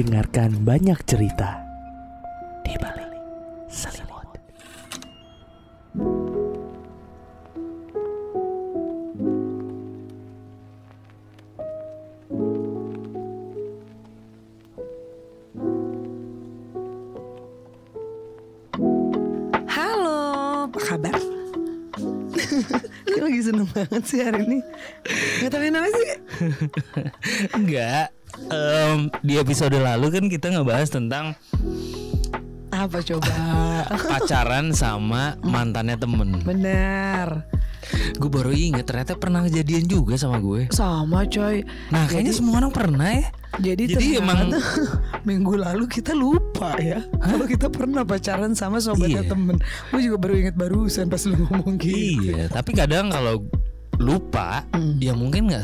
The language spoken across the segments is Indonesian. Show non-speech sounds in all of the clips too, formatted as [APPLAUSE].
dengarkan banyak cerita di balik selimut. Halo, apa kabar? [LAUGHS] Kita lagi seneng banget sih hari ini Gak tau nama sih [LAUGHS] Enggak. Em, di episode lalu kan kita ngebahas tentang Apa coba? [LAUGHS] pacaran sama mantannya temen. Bener Gue baru inget ternyata pernah kejadian juga sama gue. Sama coy Nah kayaknya semua orang pernah ya. Jadi, Jadi emang- [LAUGHS] Minggu lalu kita lupa ya Kalau kita pernah pacaran sama sobatnya Iya. temen Gue juga baru inget barusan pas lu ngomong gitu Iya. Tapi kadang kalau lupa, Hmm. ya mungkin nggak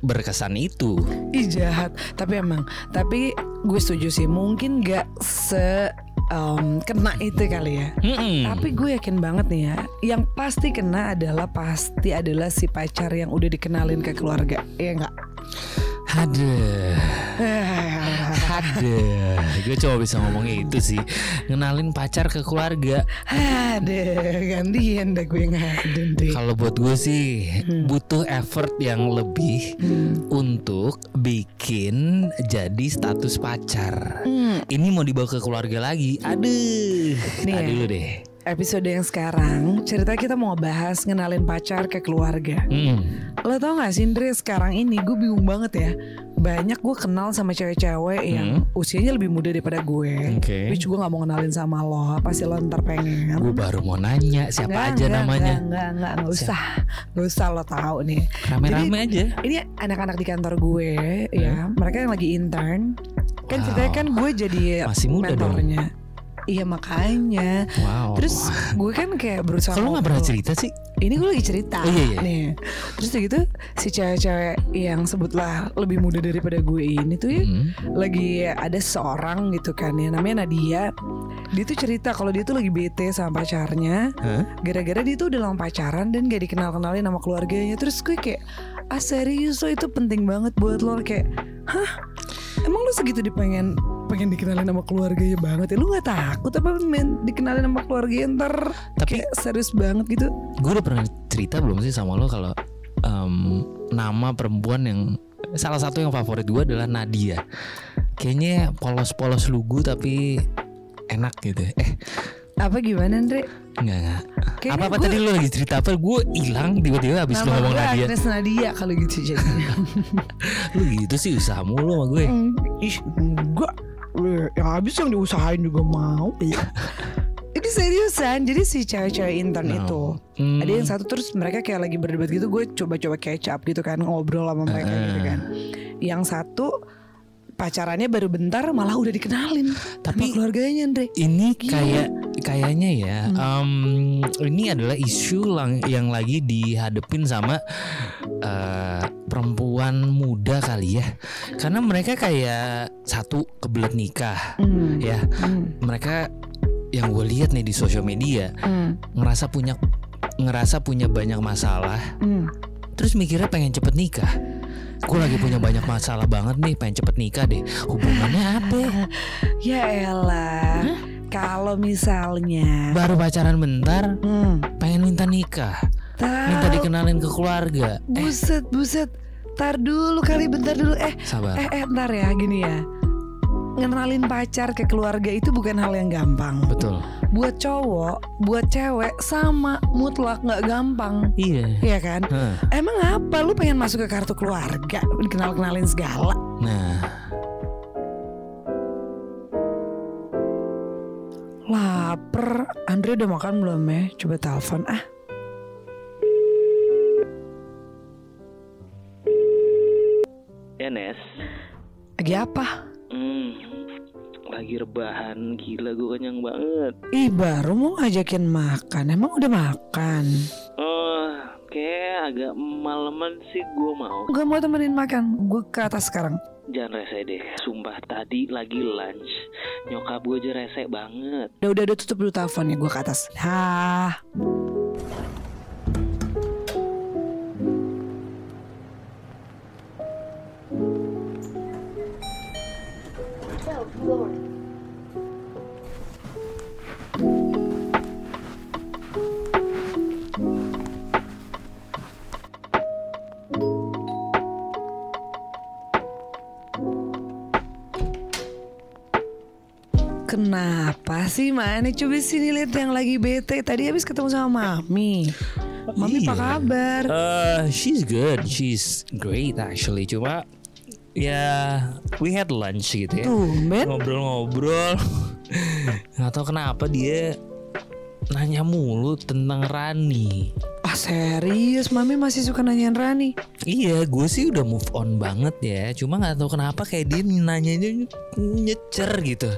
berkesan itu. Ih jahat Tapi emang Tapi gue setuju sih Mungkin gak se em, Kena itu kali ya Mm-mm. Tapi gue yakin banget nih ya, yang pasti kena adalah pasti adalah si pacar yang udah dikenalin ke keluarga, ya enggak? Aduh, aduh, gue cuma bisa ngomongnya itu sih, ngenalin pacar ke keluarga. Ada gantian dah gue ngaden deh. Kalau buat gue sih butuh effort yang lebih Hmm. untuk bikin jadi status pacar. Hmm, Ini mau dibawa ke keluarga lagi. Aduh, Nih ya. dulu deh. Episode yang sekarang cerita kita mau bahas ngenalin pacar ke keluarga. Hmm. Lo tau gak sih Andre sekarang ini gue bingung banget ya. Banyak gue kenal sama cewek-cewek yang usianya lebih muda daripada gue. Oke. Which gue gak mau kenalin sama lo. Pasti lo ntar pengen. Gue baru mau nanya siapa Nggak, aja nggak, namanya. Enggak, enggak, enggak, enggak usah. Enggak usah lo tahu nih. Rame-rame aja. Ini anak-anak di kantor gue ya, mereka yang lagi intern. Kan Wow. ceritanya kan gue jadi Masih muda dong. Iya makanya. Wow. Terus gue kan kayak berusaha kalau nggak pernah cerita sih? Ini gue lagi cerita Oh, iya, iya. nih. Terus gitu si cewek-cewek yang sebutlah lebih muda daripada gue ini tuh ya Hmm. lagi ada seorang gitu kan ya namanya Nadia. Dia tuh cerita kalau dia tuh lagi bete sama pacarnya gara-gara dia tuh udah lama pacaran dan gak dikenal-kenalin sama keluarganya terus gue kayak ah serius lo itu penting banget buat lo kayak hah emang lo segitu dipengen pengen dikenalin sama keluarganya banget ya lu nggak takut apa men dikenalin sama keluarganya ntar Tapi kayak serius banget gitu gue udah pernah cerita belum sih sama lo kalau em, nama perempuan yang salah satu yang favorit gue adalah Nadia. Kayaknya polos-polos lugu tapi enak gitu. Eh, apa gimana Andre enggak enggak. Kayaknya Apa apa gue- tadi lo lagi cerita apa? Gue hilang tiba-tiba habis lo nama ngomong gue Nadia. Agnes Nadia kalau gitu jadinya [LAUGHS] Lu gitu sih usaha mulu sama gue. Hmm, ih enggak Yang habis yang diusahain juga mau [LAUGHS] ini seriusan jadi si cewek-cewek intern No. itu Hmm. Ada yang satu terus mereka kayak lagi berdebat gitu Gue coba-coba catch up gitu kan Ngobrol sama mereka gitu kan Yang satu pacarannya baru bentar malah udah dikenalin. Tapi- sama keluarganya Andre. Ini Gila. kayak kayaknya ya, em, ini adalah isu lang- yang lagi dihadepin sama eh, perempuan muda kali ya, karena mereka kayak satu kebelet nikah, Hmm, ya. Hmm, mereka yang gue lihat nih di sosial media hmm, ngerasa punya ngerasa punya banyak masalah, hmm. terus mikirnya pengen cepet nikah. Gue lagi punya banyak masalah banget nih, pengen cepet nikah deh. Hubungannya apa? [LAUGHS] Ya elah Kalau misalnya Baru pacaran bentar, hmm, pengen minta nikah. minta tahu, dikenalin ke keluarga. Eh, Buset buset Tar dulu kali bentar dulu Eh sabar. eh eh ntar ya gini ya Ngenalin pacar ke keluarga itu bukan hal yang gampang Betul. buat cowok, buat cewek sama mutlak nggak gampang, Iya. Iya kan? Emang apa lu pengen masuk ke kartu keluarga, dikenal kenalin segala? Nah, Laper, Andre udah makan belum ya? Coba telepon ah. Ya Nes Lagi apa? Lagi rebahan Gila gue kenyang banget Ih baru mau ngajakin makan, emang udah makan? Oh kayak agak maleman sih gue mau Gak mau temenin makan, gue ke atas sekarang. Jangan rese deh Sumpah tadi lagi lunch Nyokap gue aja rese banget Udah udah udah tutup dulu teleponnya, gue ke atas. Hah. Kenapa sih mana coba sini lihat yang lagi bete tadi habis ketemu sama mami mami apa Iya. kabar Uh, she's good, she's great actually. Cuma ya we had lunch gitu ya. Ngobrol-ngobrol. [LAUGHS] Nggak tahu kenapa dia nanya mulu tentang Rani. Ah serius mami masih suka nanyain Rani Iya, gue sih udah move on banget ya. Cuma nggak tahu kenapa kayak dia nanyanya nyecer gitu.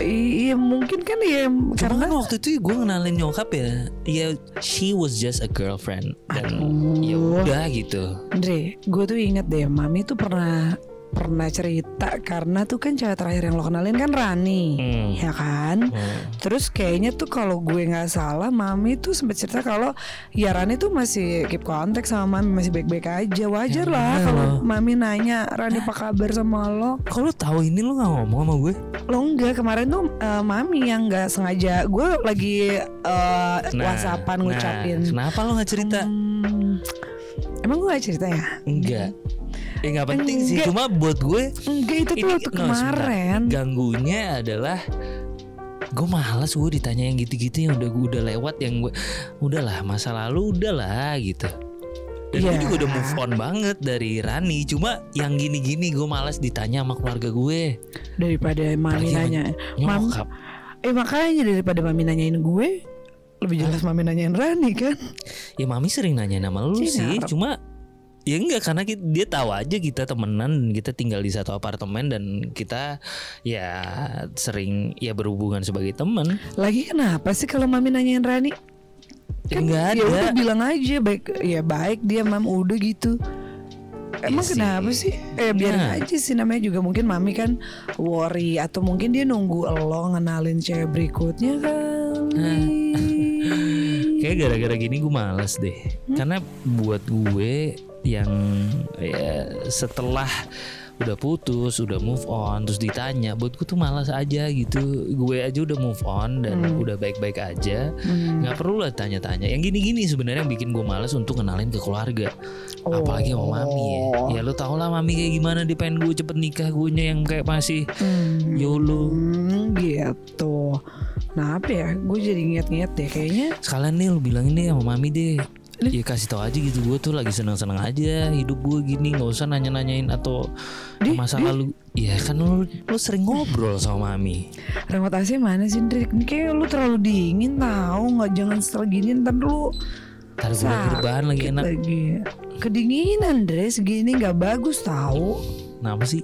iya mungkin kan ya Cuma karena kan waktu itu gue kenalin nyokap ya, ya she was just a girlfriend dan ya udah gitu. Andre, gue tuh inget deh, Mami tuh pernah pernah cerita karena tuh kan cewek terakhir yang lo kenalin kan Rani, Hmm. ya kan? Hmm. Terus kayaknya tuh kalau gue nggak salah, Mami tuh sempet cerita kalau ya Rani tuh masih keep kontak sama Mami masih baik-baik aja, wajar Ya lah kalau. Mami nanya Rani apa kabar sama lo. Kalau tahu ini lu nggak ngomong sama gue? Lo enggak kemarin tuh eh, Mami yang nggak sengaja, gue lagi eh, whatsappan ngucapin. Nah, kenapa lo nggak cerita? Hmm, emang gue gak cerita ya? Enggak. Eh nggak penting sih. Enggak. Cuma buat gue Enggak itu tuh waktu no, kemarin. ganggunya adalah gue malas gue ditanya yang gitu-gitu yang udah gue udah lewat yang gue udahlah masa lalu udahlah gitu dan gue Iya. juga udah move on banget dari Rani cuma yang gini-gini gue malas ditanya sama keluarga gue daripada mami Apalagi nanya. Mam, eh makanya daripada mami nanyain gue, lebih jelas mami nanyain Rani kan. ya mami sering nanya nama lu Sih, sih cuma ya enggak karena kita, dia tahu aja kita temenan dan kita tinggal di satu apartemen dan kita ya sering ya berhubungan sebagai teman Lagi kenapa sih kalau mami nanyain Rani? ya enggak ya ada udah bilang aja baik ya baik dia mam udah gitu. Emang sih. kenapa sih? Eh biarin Nah. aja sih namanya juga mungkin mami kan worry atau mungkin dia nunggu lo ngenalin cewek berikutnya kali. [LAUGHS] Kayak gara-gara gini gue males deh Karena buat gue yang ya setelah udah putus, udah move on, terus ditanya, buat gue tuh malas aja gitu. Gue aja udah move on dan udah baik-baik aja, Hmm. nggak perlu lah tanya-tanya. Yang gini-gini sebenarnya yang bikin gue malas untuk kenalin ke keluarga, apalagi sama mami ya. Ya lo tau lah mami kayak gimana, dia pengen gue cepet nikah, gue yang kayak masih Hmm. yolo. Hmm, gitu. Nah apa ya? Gue jadi inget-inget deh kayaknya. Sekalian nih lu bilangin deh sama mami deh Ya kasih tau aja gitu gue tuh lagi seneng-seneng aja hidup gue gini nggak usah nanya-nanyain atau Di, masa di. lalu ya kan lu, lu sering ngobrol sama mami Remote AC mana sih Drik? Ini kayak lu terlalu dingin tau Nggak jangan setel gini ntar lu ntar gue lagi rebahan lagi enak lagi. Kedinginan Dre segini nggak bagus tahu. kenapa sih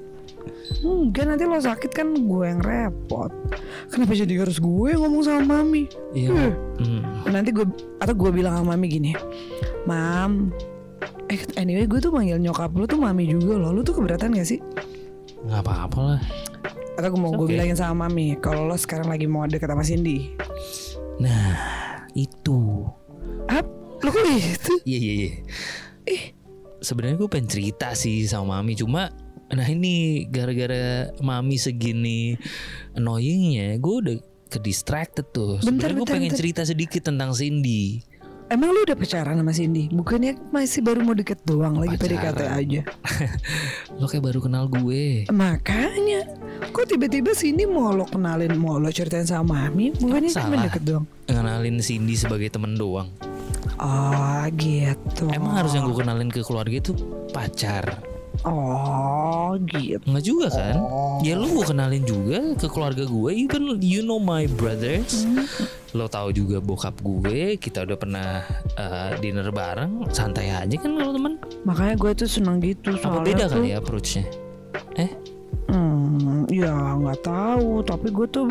Enggak nanti lo sakit kan gue yang repot. Kenapa jadi harus gue yang ngomong sama mami? Iya Hmm. hmm. Nanti gue atau gue bilang sama mami gini, Mam, eh anyway gue tuh manggil nyokap lu tuh mami juga loh. Lu tuh keberatan gak sih? nggak apa-apa lah Atau gue mau gue Oke. bilangin sama mami kalau lo sekarang lagi mau deket sama Cindy. nah itu Ap, lo kok gitu? iya iya iya sebenarnya gue pengen cerita sih sama mami cuma nah ini gara-gara mami segini annoyingnya gue udah ke distracted tuh sebenarnya gue pengen bentar. cerita sedikit tentang Cindy Emang lu udah pacaran sama Cindy? Bukannya masih baru mau deket doang lagi Pacaran. PDKT aja. [LAUGHS] lo kayak baru kenal gue Makanya, kok tiba-tiba Cindy mau lo kenalin, mau lo ceritain sama mami? Bukannya cuma deket doang. ngenalin Cindy sebagai temen doang Oh gitu. emang harus yang gue kenalin ke keluarga itu pacar Oh gitu. Enggak juga kan? Ya lu gue kenalin juga ke keluarga gue even you know my brothers. Lo tahu juga bokap gue kita udah pernah uh, dinner bareng. Santai aja kan kalau temen Makanya gue tuh seneng gitu apa beda tuh, kali ya approachnya? Eh? Hmm, ya nggak tahu. Tapi gue tuh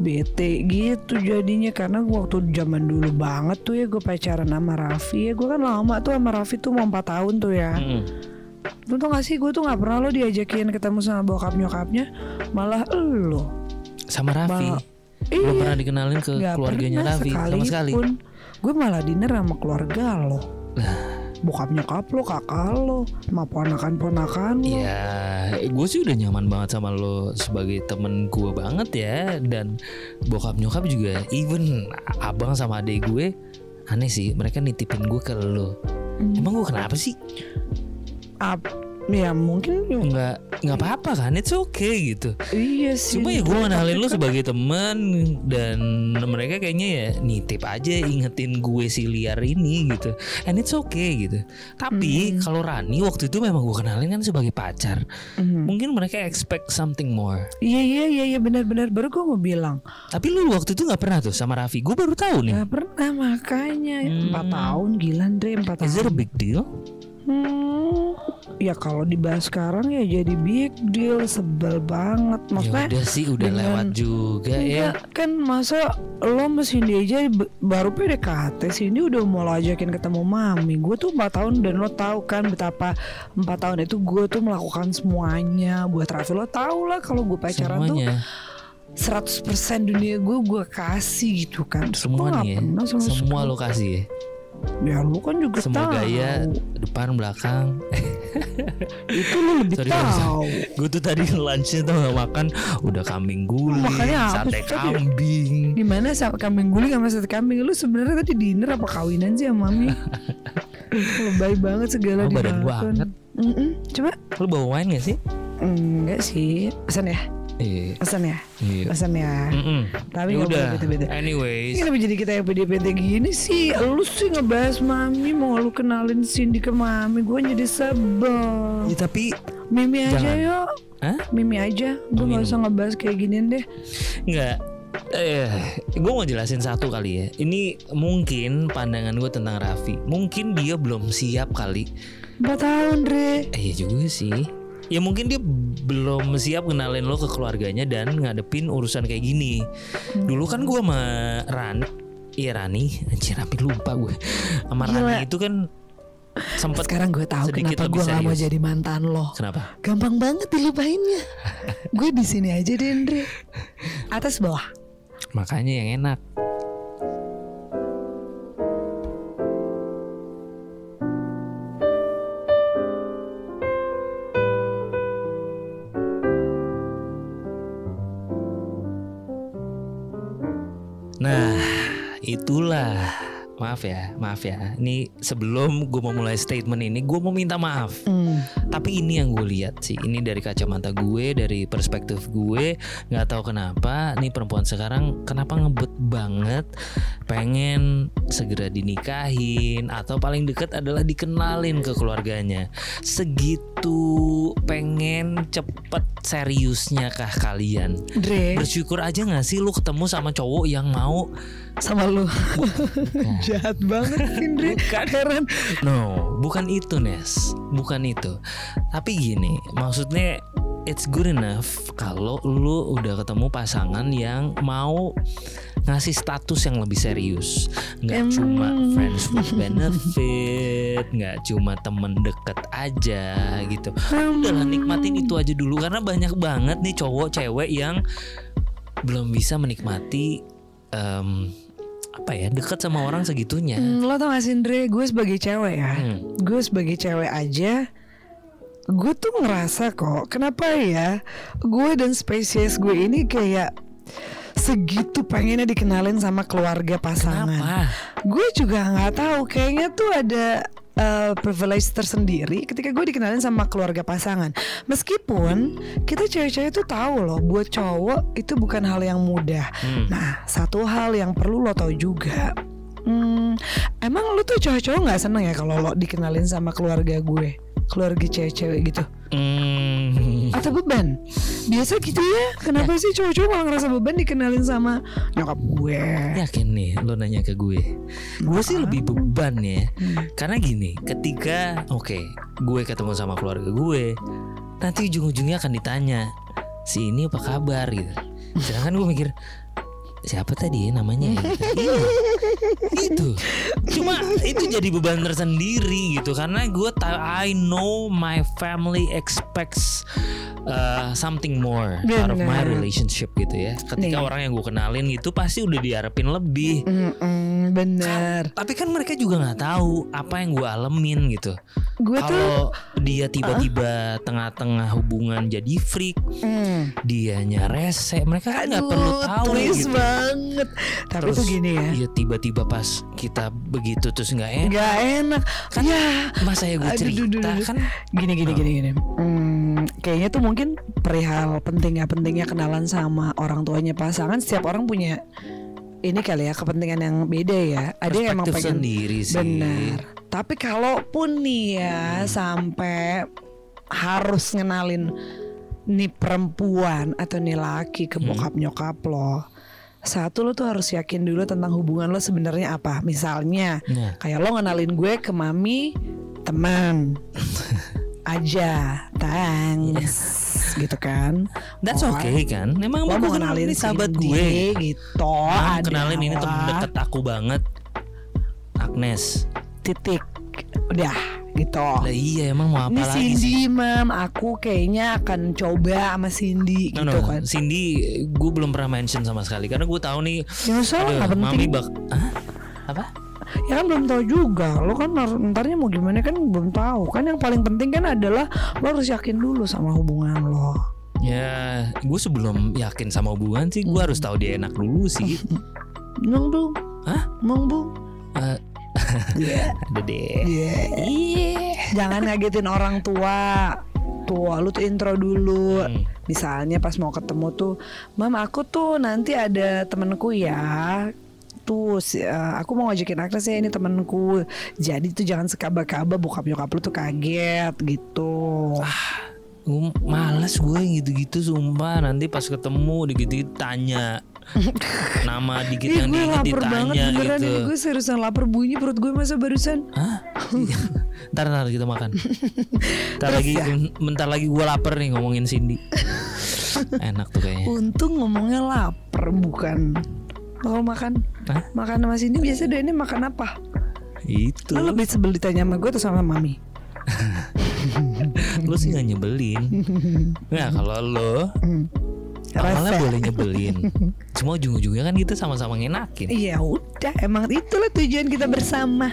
bete gitu jadinya. Karena waktu zaman dulu banget tuh ya gue pacaran sama Raffi ya. Gue kan lama tuh sama Raffi tuh mau 4 tahun tuh ya. Mm-mm. Lu tau gak sih gue tuh gak pernah lo diajakin ketemu sama bokap nyokapnya Malah lo. Sama Raffi? Malah- belum Iya. pernah dikenalin ke gak keluarganya Raffi sama sekali. Sekalipun. Gue malah dinner sama keluarga lo. [SIGHS] Bokap nyokap lo, kakak lo Sama ponakan-ponakan lo. Ya, gue sih udah nyaman banget sama lo sebagai temen gue banget ya. Dan bokap nyokap juga Even abang sama adik gue Aneh sih, mereka nitipin gue ke lo. Hmm. Emang gue kenapa sih? Ap- Ya mungkin Enggak nggak apa-apa kan it's okay gitu. Iya sih. cuma ya gue kenalin lu sebagai teman dan mereka kayaknya ya nitip aja ingetin gue si liar ini gitu. And it's okay gitu. Tapi kalau Rani waktu itu memang gue kenalin kan sebagai pacar. Mhm. mungkin mereka expect something more. Iya iya iya iya benar-benar. Baru gue mau bilang. Tapi lu waktu itu nggak pernah tuh sama Raffi? Gue baru tahu nih. Nggak pernah makanya. Hmm. empat tahun gila Andre empat is it a tahun. big deal Hmm, ya kalau dibahas sekarang ya jadi big deal sebel banget. Ya maksudnya. udah sih udah dengan- lewat juga ya. Kan masa lo sama Cindy aja baru PDKT Cindy udah mau lo ajakin ketemu mami. Gue tuh 4 tahun dan lo tahu kan betapa 4 tahun itu gue tuh melakukan semuanya. Buat Raffi lo tau lah kalau gue pacaran tuh semuanya. 100% dunia gue gue kasih gitu kan. Terus semua nih ya. pernah sama semua sekali. lokasi ya Ya lu kan juga semua tahu. gaya depan belakang. [LAUGHS] Itu lu lebih Sorry, tahu. Gue tuh tadi lunchnya tuh nggak makan udah kambing guling Makanya sate tadi? kambing. Gimana sama kambing guling sama sate kambing? Lu sebenarnya tadi dinner apa kawinan sih sama mami? [LAUGHS] Lebay banget segala Oh, badan dimakan. hangat. Mm-mm. Coba. Lu bawa wine gak sih? Enggak sih. Pesan ya iya. Pesan ya? Iya. Pesan ya? Mm-mm. Tapi Ya udah. bete-bete anyways. Ini kenapa jadi kita yang pede-pede gini sih? Lu sih ngebahas mami Mau lu kenalin Cindy ke mami. Gue jadi sebel. Ya, tapi Mimi aja Jangan. yuk. Hah? Mimi aja. Gue gak minum. usah ngebahas kayak ginian deh. Nggak. Eh gue mau jelasin satu kali ya. Ini mungkin pandangan gue tentang Raffi. Mungkin dia belum siap kali. 4 tahun Dre Eh, iya juga sih. Ya mungkin dia belum siap kenalin lo ke keluarganya dan ngadepin urusan kayak gini. Dulu kan gua sama Rani, iya Rani, anjir hampir lupa gue. Sama Gila. Rani itu kan sempet Sekarang gue tahu kenapa gue gak mau jadi mantan lo Kenapa? Gampang banget dilupainnya Gue di sini aja deh Andre Atas bawah Makanya yang enak. Nah, itulah. Maaf ya, maaf ya. Ini sebelum gue mau mulai statement ini, gue mau minta maaf. Hmm. Tapi ini yang gue lihat sih, ini dari kacamata gue, dari perspektif gue, nggak tahu kenapa nih perempuan sekarang kenapa ngebut banget, pengen segera dinikahin atau paling deket adalah dikenalin ke keluarganya. Segitu pengen cepet seriusnya kah kalian? Dre Bersyukur aja nggak sih lu ketemu sama cowok yang mau? sama lu [LAUGHS] Jahat banget sih Dre Bukan. Heran No, bukan itu Nes, bukan itu. Tapi gini, maksudnya it's good enough kalau lu udah ketemu pasangan yang mau ngasih status yang lebih serius, nggak Em. cuma friends with benefit, nggak cuma temen deket aja gitu. Udahlah nikmatin itu aja dulu karena banyak banget nih cowok cewek yang belum bisa menikmati em, apa ya dekat sama orang segitunya. Lo tau gak sih Dre Gue sebagai cewek ya Hmm. Gue sebagai cewek aja Gue tuh ngerasa kok Kenapa ya Gue dan spesies gue ini kayak Segitu pengennya dikenalin sama keluarga pasangan Kenapa? Gue juga nggak tahu Kayaknya tuh ada uh, privilege tersendiri ketika gue dikenalin sama keluarga pasangan. Meskipun kita cewek-cewek tuh tahu loh, buat cowok itu bukan hal yang mudah. Hmm. Nah, satu hal yang perlu lo tahu juga. Hmm, emang lo tuh cowok-cowok nggak seneng ya kalau lo dikenalin sama keluarga gue, keluarga cewek-cewek gitu? Hmm. Biasa gitu ya. Kenapa sih cowok-cowok malah ngerasa beban dikenalin sama nyokap gue? Yakin nih lo nanya ke gue. Gue sih lebih beban ya. Karena gini Ketika Oke Gue ketemu sama keluarga gue Nanti ujung-ujungnya akan ditanya Si ini apa kabar? gitu. Sedangkan gue mikir Siapa tadi ya namanya ya? Iya Gitu Cuma itu jadi beban tersendiri gitu Karena gue tahu I know my family expects uh, Something more Out of my Bener. relationship gitu ya Ketika Nih. orang yang gue kenalin gitu Pasti udah diharapin lebih Mm-mm, bener. Tapi kan mereka juga nggak tahu apa yang gue alamin gitu. Gue Kalau dia tiba-tiba tengah-tengah hubungan jadi freak, hmm. dianya rese, mereka kan nggak perlu tahu gitu. Banget. Tapi Terus, tuh gini ya. Iya tiba-tiba pas kita begitu terus nggak enak. Gak enak. Kan ya. Masa ya gue Aduh, cerita duh, duh, duh. kan Gini gini Oh. gini gini. Hmm, kayaknya tuh mungkin perihal penting ya pentingnya kenalan sama orang tuanya pasangan. Setiap orang punya ini kali ya kepentingan yang beda ya. Ada yang emang pengen sendiri sih. Benar. Tapi kalaupun nih ya sampai harus ngenalin nih perempuan atau nih laki ke Hmm. bokap nyokap lo. Satu lo tuh harus yakin dulu tentang hubungan lo sebenarnya apa. Misalnya Nah, kayak lo ngenalin gue ke mami teman [LAUGHS] aja, thanks gitu kan. that's Oh, okay kan. Memang gue mau kenalin ngenalin ini sahabat gue. gitu. Nah, kenalin ini temen deket aku banget. Agnes. titik udah gitu. Lah iya emang mau apa Ini lagi sih? Cindy mam, aku kayaknya akan coba sama Cindy No, gitu no, kan. Cindy gue belum pernah mention sama sekali karena gue tahu nih Ya nggak penting. mami bak Hah? apa Ya kan belum tahu juga. Lo kan ntarnya mau gimana kan belum tahu. Kan yang paling penting kan adalah lo harus yakin dulu sama hubungan lo. ya gue sebelum yakin sama hubungan sih gue harus tahu dia enak dulu sih [LAUGHS] Nung bu. Hah? Bu. Eh, Iya. deh Iya. Jangan ngagetin orang tua. Tua lu tuh intro dulu. Hmm. Misalnya pas mau ketemu tuh, Mam aku tuh nanti ada temenku ya. Tuh si- eh, aku mau ngajakin Agnes ya ini temenku. Jadi tuh jangan sekaba-kaba bokap nyokap lu tuh kaget gitu. Gue males gue gitu-gitu sumpah nanti pas ketemu dikit-dikit tanya [LAUGHS] nama dikit yang gue diinget lapar banget beneran gitu ini gue seriusan lapar bunyi perut gue masa barusan. Hah? ntar ntar kita makan. [LAUGHS] Ntar lagi ya? bentar lagi gue lapar nih ngomongin Cindy. Enak tuh kayaknya. Untung ngomongnya lapar bukan. Kalau makan Hah? makan sama sini biasa deh ini makan apa? Itu. Lo lebih sebel ditanya sama gue atau sama mami? [LAUGHS] Lu sih gak nyebelin. Nah kalau lo. Awalnya boleh nyebelin. [LAUGHS] Cuma ujung-ujungnya kan kita sama-sama ngenakin. Iya udah emang itulah tujuan kita bersama.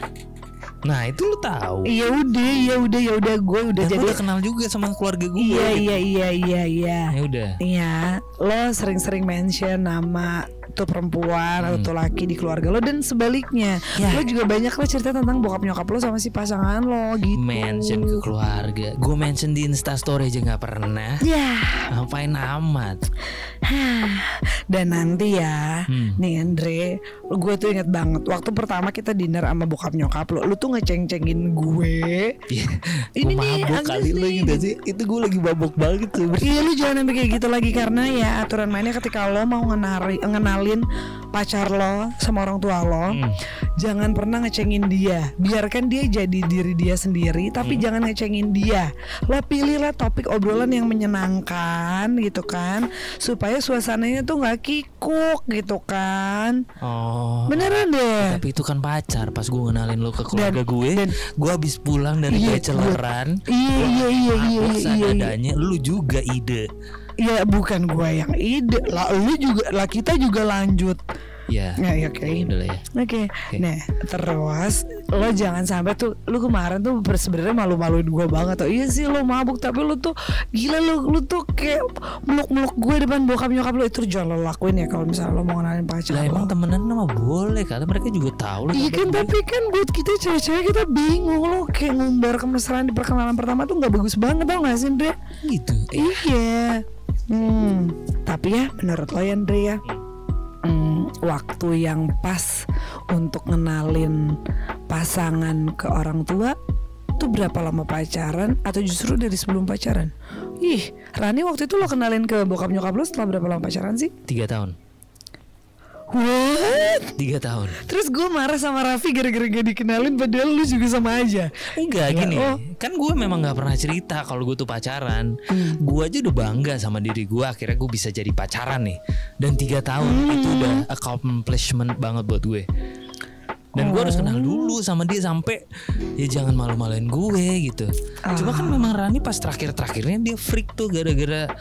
Nah itu lu tahu. Iya udah, iya udah, ya udah gue udah Dan jadi. udah kenal juga sama keluarga gue. Iya iya iya iya iya. Ya udah. Iya, lo sering-sering mention nama tuh perempuan atau Hmm. tuh laki di keluarga lo dan sebaliknya. Ya. Lo juga banyak lo cerita tentang bokap nyokap lo sama si pasangan lo gitu. Mention ke keluarga. Gue mention di Instastory aja nggak pernah. Ya, Ngapain amat? [SIGHS] dan nanti ya, Hmm. nih Andre, gue tuh inget banget waktu pertama kita dinner sama bokap nyokap lo, lo tuh ngeceng-cengin gue. Iya. Ini Gue nih, kali lo gitu sih. Itu gue lagi mabuk banget tuh. Iya lu jangan sampai kayak gitu lagi karena ya aturan mainnya ketika lo mau ngenari, ngenalin pacar lo sama orang tua lo, Hmm. jangan pernah ngecengin dia. Biarkan dia jadi diri dia sendiri, tapi Hmm. jangan ngecengin dia. Lo pilihlah topik obrolan yang menyenangkan gitu kan, supaya suasananya tuh nggak kikuk gitu kan. Oh. Beneran deh. Tapi itu kan pacar Pas gue kenalin lo ke keluarga Dan- gue dan- Gue habis pulang dari Iya, bacheloran Iya iya iya iya Mabuk iya. iya. seadanya Lu juga ide Ya bukan gua yang ide lah, lu juga lah kita juga lanjut. Ya Ya, ya oke. Ya udah lah ya Oke, nah terus lo jangan sampai tuh lu kemarin tuh sebenarnya malu-maluin gue banget tuh. Iya sih lo mabuk tapi lu tuh gila lu lu tuh kayak meluk-meluk gue depan bokap nyokap lu itu jangan lo lakuin ya kalau misalnya lo mau kenalin pacar Lah emang temenan mah boleh Karena mereka juga tahu lo Iya kan gue. tapi kan buat kita cewek-cewek kita bingung lo kayak ngumbar kemesraan di perkenalan pertama tuh nggak bagus banget tau gak sih Andre? Gitu eh, Iya. Hmm. Tapi ya menurut lo ya hmm, waktu yang pas untuk ngenalin pasangan ke orang tua tuh berapa lama pacaran atau justru dari sebelum pacaran? Ih, Rani waktu itu lo kenalin ke bokap nyokap lo setelah berapa lama pacaran sih? Tiga tahun What? Tiga tahun Terus gue marah sama Raffi gara-gara gak dikenalin padahal lu juga sama aja. Enggak Ya, gini oh. Kan gue memang gak pernah cerita Kalau gue tuh pacaran Hmm. Gue aja udah bangga sama diri gue Akhirnya gue bisa jadi pacaran nih Dan tiga tahun Hmm. Itu udah accomplishment banget buat gue dan gue harus kenal Oh. dulu sama dia sampai ya jangan malu-maluin gue gitu. Cuma Ah. kan memang Rani pas terakhir-terakhirnya dia freak tuh gara-gara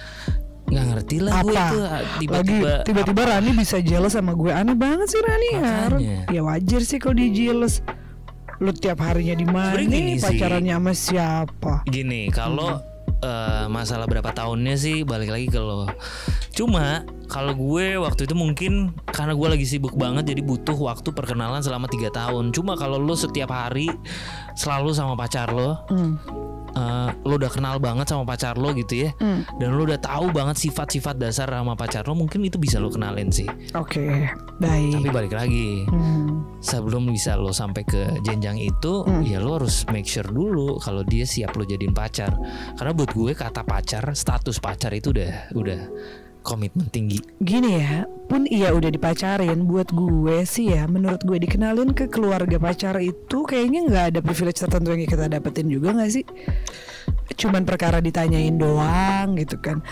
nggak ngerti lah gue Apa? itu ah, Lagi tiba-tiba tiba-tiba Rani bisa jealous sama gue Aneh banget sih Rani Har. Makanya. Ya wajar sih kalau dia jealous Lu tiap harinya di mana Sebenarnya gini sih. Pacarannya sama siapa Gini, kalau eh, masalah berapa tahunnya sih balik lagi ke lo. Cuma kalau gue waktu itu mungkin karena gue lagi sibuk banget jadi butuh waktu perkenalan selama tiga tahun. Cuma kalau lo setiap hari selalu sama pacar lo, Hmm. Eh, lo udah kenal banget sama pacar lo gitu ya, Hmm. dan lo udah tahu banget sifat-sifat dasar sama pacar lo, mungkin itu bisa lo kenalin sih. Oke Baik Tapi balik lagi, Hmm. sebelum bisa lo sampai ke jenjang itu Hmm. ya lo harus make sure dulu kalau dia siap lo jadiin pacar karena buat gue kata pacar status pacar itu udah udah komitmen tinggi. Gini ya, pun iya udah dipacarin. Buat gue sih ya, menurut gue dikenalin ke keluarga pacar itu Kayaknya nggak ada privilege tertentu yang kita dapetin juga nggak sih? Cuman perkara ditanyain doang gitu kan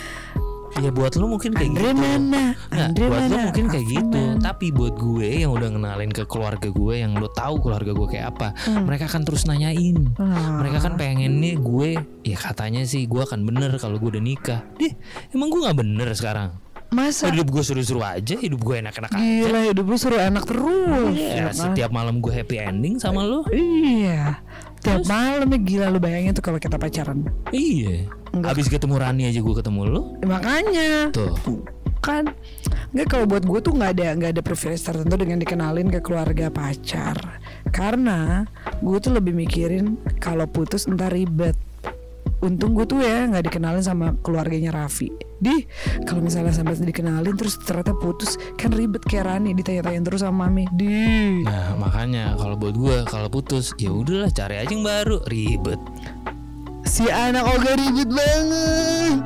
ya buat lo mungkin kayak Andre gitu mana? Nggak, Andre buat lo mana? mungkin kayak gitu mana? tapi buat gue yang udah ngenalin ke keluarga gue yang lo tahu keluarga gue kayak apa Hmm. mereka kan terus nanyain Ah. mereka kan pengen nih gue ya katanya sih gue akan bener kalau gue udah nikah deh emang gue nggak bener sekarang Masa hidup gue seru-seru aja hidup gue enak-enak aja gila hidup lu suruh enak terus Iya, ya kan? setiap malam gue happy ending sama lo. Iya Tiap malam ya gila lu bayangin tuh kalau kita pacaran Iya. Enggak. Habis ketemu Rani aja gue ketemu lo. Ya, Makanya Tuh. kan nggak kalau buat gue tuh nggak ada nggak ada privilege tertentu dengan dikenalin ke keluarga pacar karena gue tuh lebih mikirin kalau putus entar ribet untung gue tuh ya nggak dikenalin sama keluarganya Raffi di kalau misalnya sampai dikenalin terus ternyata putus kan ribet kayak Rani ditanya-tanya terus sama mami di Nah makanya kalau buat gue kalau putus ya udahlah cari aja yang baru ribet. Si anak oga ribet banget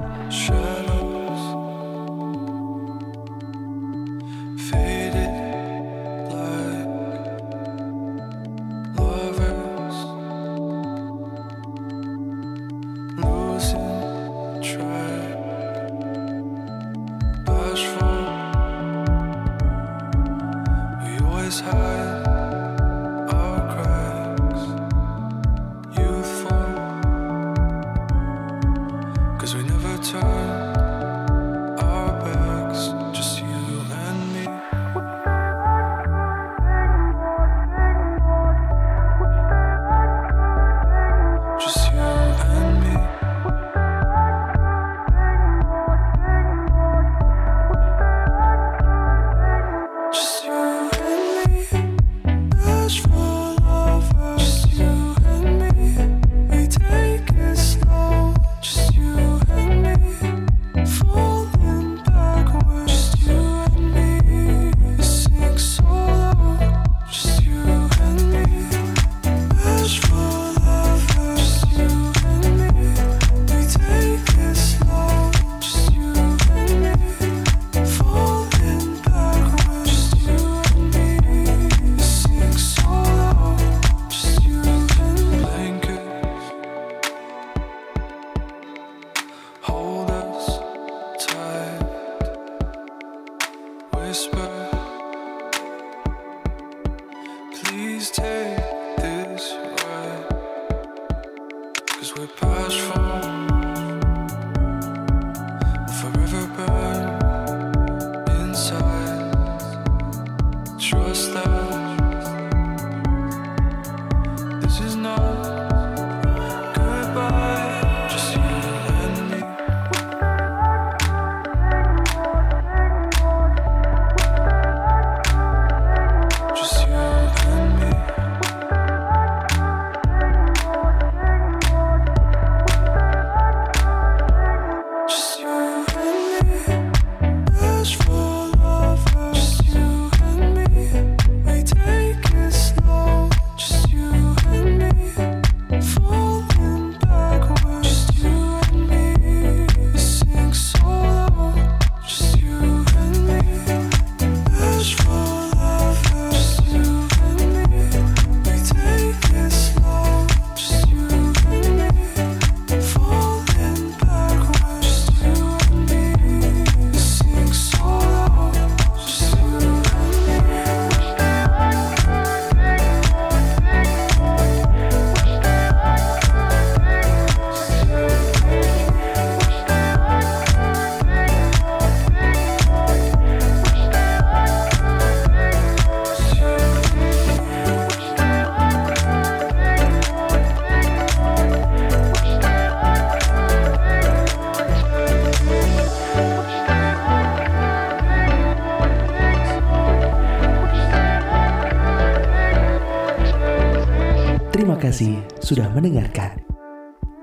sudah mendengarkan.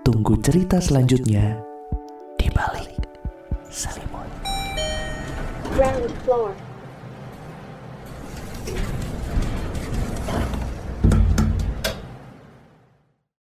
Tunggu cerita selanjutnya di balik selimut. ground floor.